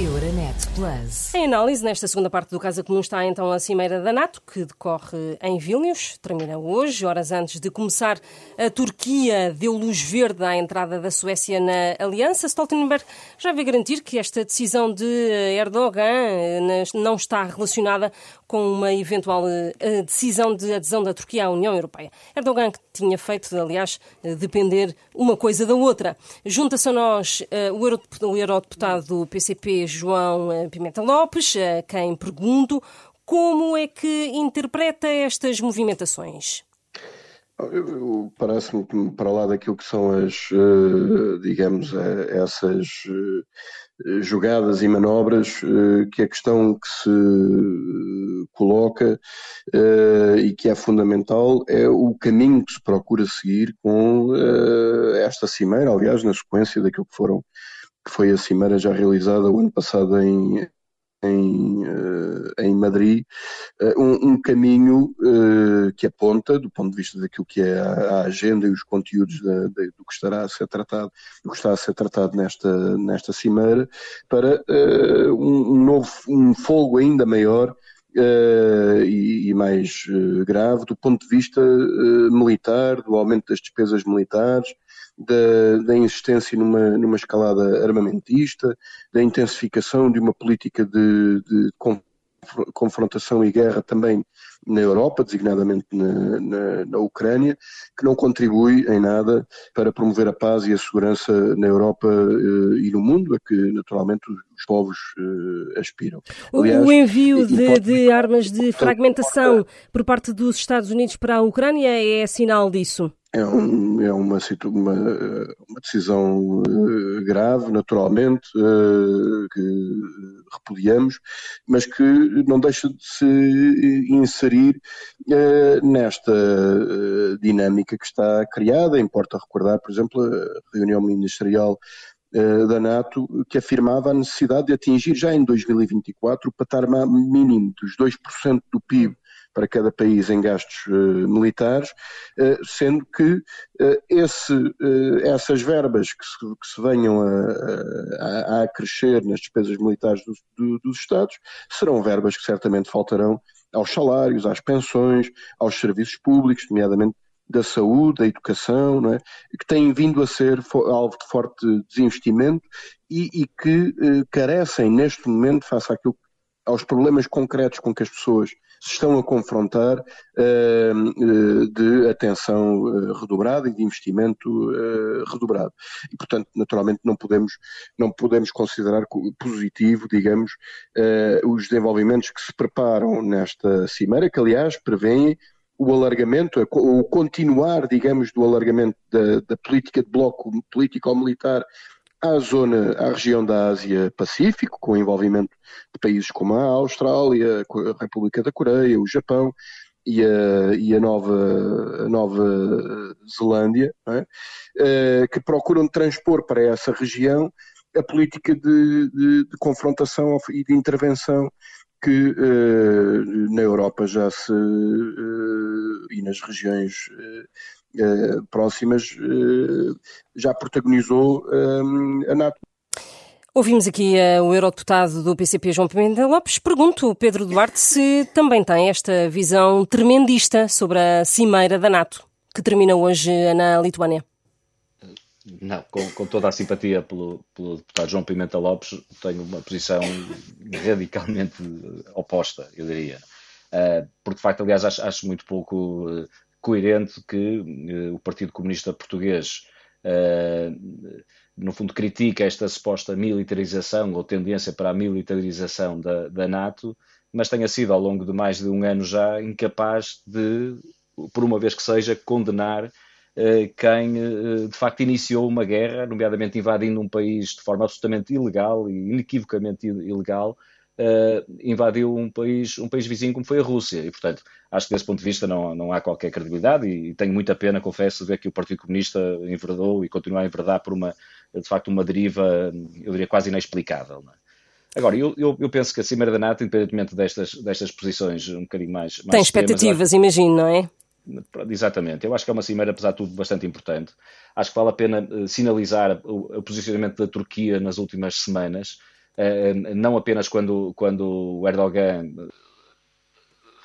Euronet Plus. Em análise, nesta segunda parte do Casa Comum está então a Cimeira da NATO, que decorre em Vilnius, termina hoje, horas antes de começar. A Turquia deu luz verde à entrada da Suécia na aliança. Stoltenberg já veio garantir que esta decisão de Erdogan eh, não está relacionada com uma eventual eh, decisão de adesão da Turquia à União Europeia. Erdogan tinha feito, aliás, eh, depender uma coisa da outra. Junta-se a nós o eurodeputado do PCP, João eh, Pimenta Lopes, a quem pergunto como é que interpreta estas movimentações. Parece-me que, para lá daquilo que são as, eh, digamos, eh, essas jogadas e manobras, que a questão que se coloca e que é fundamental é o caminho que se procura seguir com esta cimeira, aliás, na sequência daquilo que foram que foi a cimeira já realizada o ano passado em, em, uh, em Madrid, uh, um, um, caminho uh, que aponta, do ponto de vista daquilo que é a, agenda e os conteúdos da, da, do que estará a ser tratado, do que está a ser tratado nesta, nesta cimeira, para um, novo, um fogo ainda maior e, e, mais grave do ponto de vista militar, do aumento das despesas militares, da, da insistência numa, numa escalada armamentista, da intensificação de uma política de, de confrontação e guerra também na Europa, designadamente na, na, na, Ucrânia, que não contribui em nada para promover a paz e a segurança na Europa uh, e no mundo, a que naturalmente os povos uh, aspiram. Aliás, o envio de, de armas de fragmentação por parte dos Estados Unidos para a Ucrânia é sinal disso? É, um, é uma, uma, uma, decisão uh, grave, naturalmente, uh, que repudiamos, mas que não deixa de se inserir uh, nesta dinâmica que está criada. Importa recordar, por exemplo, a reunião ministerial da NATO, que afirmava a necessidade de atingir já em 2024 o patamar mínimo dos 2% do PIB para cada país em gastos uh, militares, uh, sendo que uh, esse, essas verbas que se, que se venham a, a, a, crescer nas despesas militares do, do, dos Estados serão verbas que certamente faltarão aos salários, às pensões, aos serviços públicos, nomeadamente da saúde, da educação, é? que têm vindo a ser alvo de forte desinvestimento e, e que carecem neste momento, face àquilo, aos problemas concretos com que as pessoas se estão a confrontar uh, de atenção uh, redobrada e de investimento uh, redobrado. E, portanto, naturalmente não podemos, não podemos considerar positivo, digamos, os desenvolvimentos que se preparam nesta cimeira, que aliás prevêem o alargamento, o continuar, digamos, do alargamento da, da política de bloco político-militar à zona, à região da Ásia-Pacífico, com envolvimento de países como a Austrália, a República da Coreia, o Japão e a, e a Nova, a Nova Zelândia, é? uh, que procuram transpor para essa região a política de, de, de confrontação e de intervenção que uh, na Europa já se uh, e nas regiões uh, próximas já protagonizou a NATO. Ouvimos aqui uh, o eurodeputado do PCP, João Pimenta Lopes. Pergunto, Pedro Duarte, se também tem esta visão tremendista sobre a cimeira da NATO, que termina hoje na Lituânia. Não, com, com, toda a simpatia pelo, pelo, deputado João Pimenta Lopes, tenho uma posição radicalmente oposta, eu diria. Uh, porque, de facto, aliás, acho, acho muito pouco uh, coerente que uh, o Partido Comunista Português, no fundo, critica esta suposta militarização ou tendência para a militarização da, da NATO, mas tenha sido, ao longo de mais de um ano já, incapaz de, por uma vez que seja, condenar eh, quem de facto iniciou uma guerra, nomeadamente invadindo um país de forma absolutamente ilegal e inequivocamente ilegal, Uh, invadiu um país, um país vizinho como foi a Rússia. E, portanto, acho que desse ponto de vista não, não há qualquer credibilidade e, tenho muita pena, confesso, de ver que o Partido Comunista enverdou e continua a enverdar por uma, de facto, uma deriva, eu diria, quase inexplicável. É? Agora, eu, eu, eu, penso que a Cimeira da NATO, independentemente destas, destas posições um bocadinho mais... mais Tem expectativas, imagino, não é? Exatamente. Eu acho que é uma cimeira, apesar de tudo, bastante importante. Acho que vale a pena uh, sinalizar o, o, posicionamento da Turquia nas últimas semanas, não apenas quando, quando o Erdogan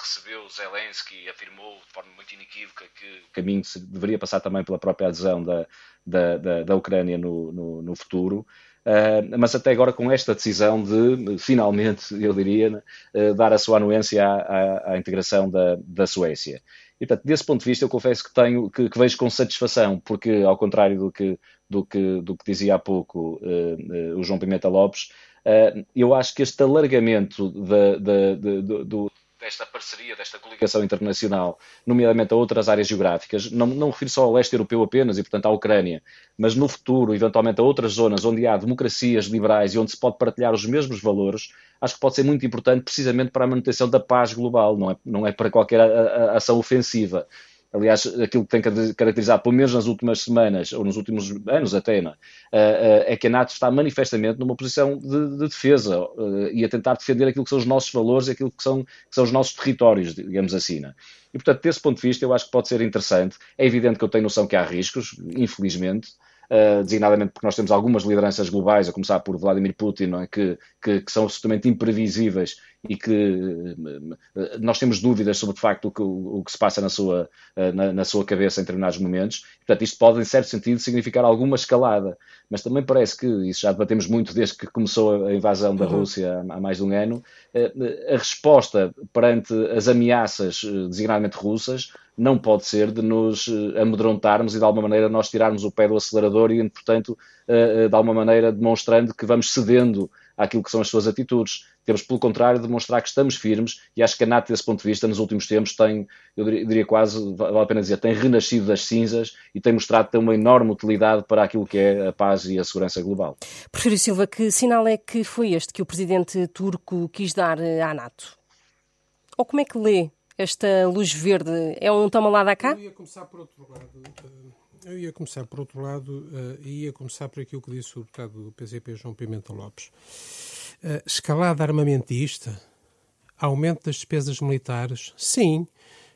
recebeu Zelensky e afirmou de forma muito inequívoca que o caminho deveria passar também pela própria adesão da, da, da, da Ucrânia no, no, no futuro. Uh, mas até agora com esta decisão de, finalmente, eu diria, uh, dar a sua anuência à, à, à, integração da, da Suécia. E, portanto, desse ponto de vista, eu confesso que tenho, que, que vejo com satisfação, porque, ao contrário do que, do que, do que dizia há pouco uh, o João Pimenta Lopes, eu acho que este alargamento do, desta parceria, desta coligação internacional, nomeadamente a outras áreas geográficas, não, não refiro só ao leste europeu apenas e, portanto, à Ucrânia, mas no futuro, eventualmente, a outras zonas onde há democracias liberais e onde se pode partilhar os mesmos valores, acho que pode ser muito importante precisamente para a manutenção da paz global, não é, não é para qualquer a, a, ação ofensiva. Aliás, aquilo que tem caracterizado, pelo menos nas últimas semanas, ou nos últimos anos até, não, é? é que a NATO está manifestamente numa posição de, de defesa uh, e a tentar defender aquilo que são os nossos valores e aquilo que são, que são os nossos territórios, digamos assim. Não? E, portanto, desse ponto de vista, eu acho que pode ser interessante. É evidente que eu tenho noção que há riscos, infelizmente, uh, designadamente porque nós temos algumas lideranças globais, a começar por Vladimir Putin, é? que, que, que, são absolutamente imprevisíveis e que uh, nós temos dúvidas sobre, de facto, o que, o, o que se passa na sua, uh, na, na, sua cabeça em determinados momentos. Portanto, isto pode, em certo sentido, significar alguma escalada, mas também parece que, isso já debatemos muito desde que começou a invasão da uhum. Rússia há, há mais de um ano, a resposta perante as ameaças designadamente russas não pode ser de nos eh, amedrontarmos e de alguma maneira nós tirarmos o pé do acelerador e, portanto, eh, eh, de alguma maneira demonstrando que vamos cedendo àquilo que são as suas atitudes. Temos, pelo contrário, de demonstrar que estamos firmes e acho que a NATO, desse ponto de vista, nos últimos tempos tem, eu diria quase, vale a pena dizer, tem renascido das cinzas e tem mostrado ter uma enorme utilidade para aquilo que é a paz e a segurança global. Porfírio Silva, que sinal é que foi este que o presidente turco quis dar à NATO? Ou como é que lê esta luz verde? É um toma lá da cá? Eu ia começar por outro lado. Eh, eu ia começar por outro lado uh, e ia começar por aquilo que disse o deputado do PCP, João Pimenta Lopes. Uh, escalada armamentista, aumento das despesas militares, sim,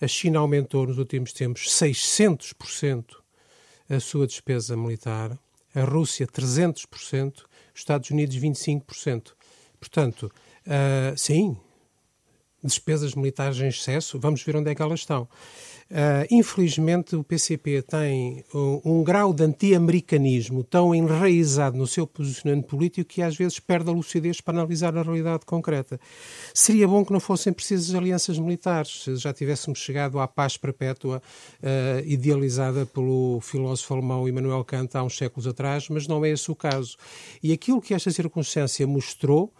a China aumentou nos últimos tempos 600% a sua despesa militar, a Rússia 300%, os Estados Unidos 25%. Portanto, uh, sim, despesas militares em excesso, vamos ver onde é que elas estão. Uh, infelizmente, o PCP tem um, um grau de anti-americanismo tão enraizado no seu posicionamento político que às vezes perde a lucidez para analisar a realidade concreta. Seria bom que não fossem precisas alianças militares, se já tivéssemos chegado à paz perpétua uh, idealizada pelo filósofo alemão Immanuel Kant há uns séculos atrás, mas não é esse o caso. E aquilo que esta circunstância mostrou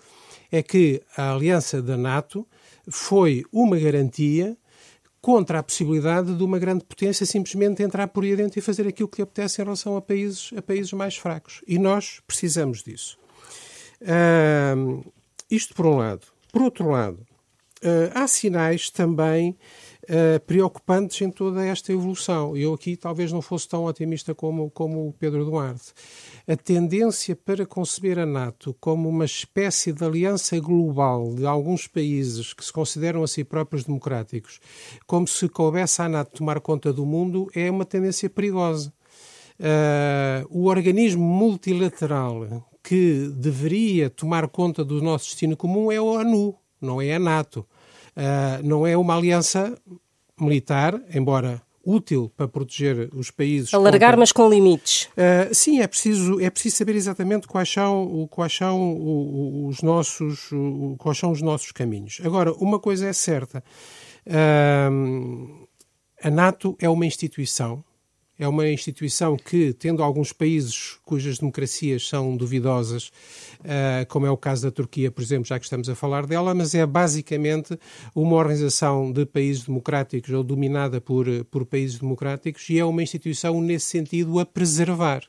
é que a aliança da NATO foi uma garantia contra a possibilidade de uma grande potência simplesmente entrar por aí dentro e fazer aquilo que lhe apetece em relação a países, a países mais fracos. E nós precisamos disso. Uh, isto por um lado. Por outro lado, uh, há sinais também uh, preocupantes em toda esta evolução. Eu aqui talvez não fosse tão otimista como, como o Pedro Duarte. A tendência para conceber a NATO como uma espécie de aliança global de alguns países que se consideram a si próprios democráticos, como se coubesse à NATO tomar conta do mundo, é uma tendência perigosa. Uh, o organismo multilateral que deveria tomar conta do nosso destino comum é a ONU, não é a NATO. Uh, não é uma aliança militar, embora útil para proteger os países. Alargar, contra... mas com limites. Uh, sim, é preciso, é preciso saber exatamente quais são, quais são os nossos, quais são os nossos caminhos. Agora, uma coisa é certa: uh, a NATO é uma instituição é uma instituição que, tendo alguns países cujas democracias são duvidosas, uh, como é o caso da Turquia, por exemplo, já que estamos a falar dela, mas é basicamente uma organização de países democráticos ou dominada por, por países democráticos e é uma instituição, nesse sentido, a preservar.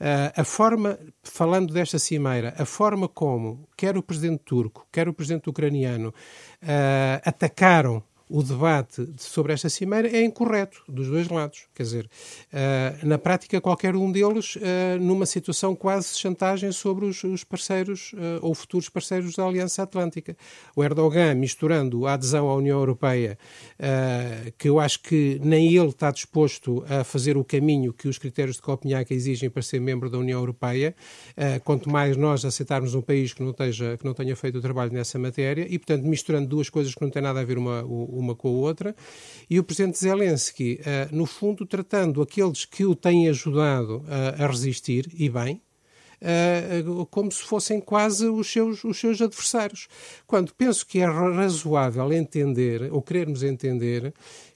Uh, a forma, falando desta cimeira, a forma como quer o presidente turco, quer o presidente ucraniano uh, atacaram o debate sobre esta cimeira é incorreto dos dois lados. Quer dizer, uh, na prática, qualquer um deles, uh, numa situação quase de chantagem sobre os, os parceiros uh, ou futuros parceiros da Aliança Atlântica. O Erdogan misturando a adesão à União Europeia, que eu acho que nem ele está disposto a fazer o caminho que os critérios de Copenhague exigem para ser membro da União Europeia, quanto mais nós aceitarmos um país que não, esteja, que não tenha feito o trabalho nessa matéria, e portanto misturando duas coisas que não têm nada a ver uma com a outra, e o presidente Zelensky, uh, no fundo, tratando aqueles que o têm ajudado uh, a resistir, e bem, Uh, como se fossem quase os seus, os seus adversários. Quando penso que é razoável entender, ou querermos entender,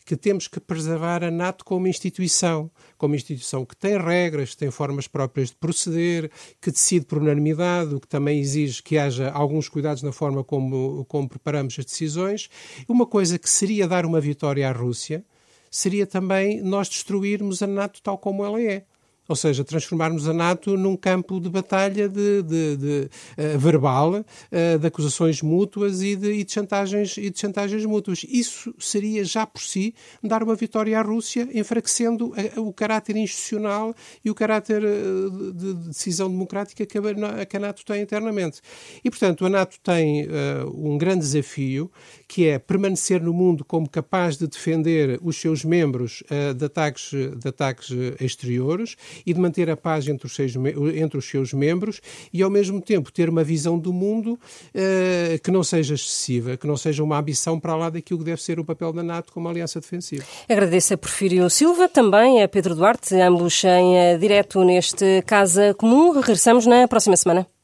que temos que preservar a NATO como instituição, como instituição que tem regras, que tem formas próprias de proceder, que decide por unanimidade, o que também exige que haja alguns cuidados na forma como, como preparamos as decisões. Uma coisa que seria dar uma vitória à Rússia seria também nós destruirmos a NATO tal como ela é. Ou seja, transformarmos a NATO num campo de batalha de, de, de uh, verbal, uh, de acusações mútuas e de, e de, chantagens, e de chantagens mútuas. Isso seria já por si dar uma vitória à Rússia, enfraquecendo a, o caráter institucional e o caráter uh, de, decisão democrática que a, que a, NATO tem internamente. E, portanto, a NATO tem um grande desafio, que é permanecer no mundo como capaz de defender os seus membros de, ataques, de ataques exteriores e de manter a paz entre os seus, entre os seus membros e, ao mesmo tempo, ter uma visão do mundo uh, que não seja excessiva, que não seja uma ambição para lá daquilo que deve ser o papel da NATO como aliança defensiva. Agradeço a Porfírio Silva, também a Pedro Duarte, ambos em uh, direto neste Casa Comum. Regressamos na próxima semana.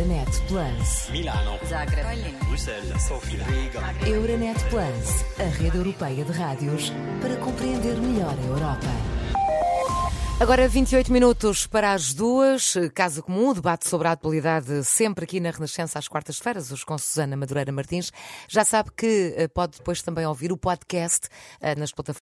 Euronet Plus. Milano. Zagreb. Bruxelas. Sofia. Riga. Euronet Plus, a rede europeia de rádios para compreender melhor a Europa. Agora 28 minutos para as duas. Caso comum, debate sobre a atualidade sempre aqui na Renascença às quartas-feiras, hoje com Susana Madureira Martins. Já sabe que eh, pode depois também ouvir o podcast eh, nas plataformas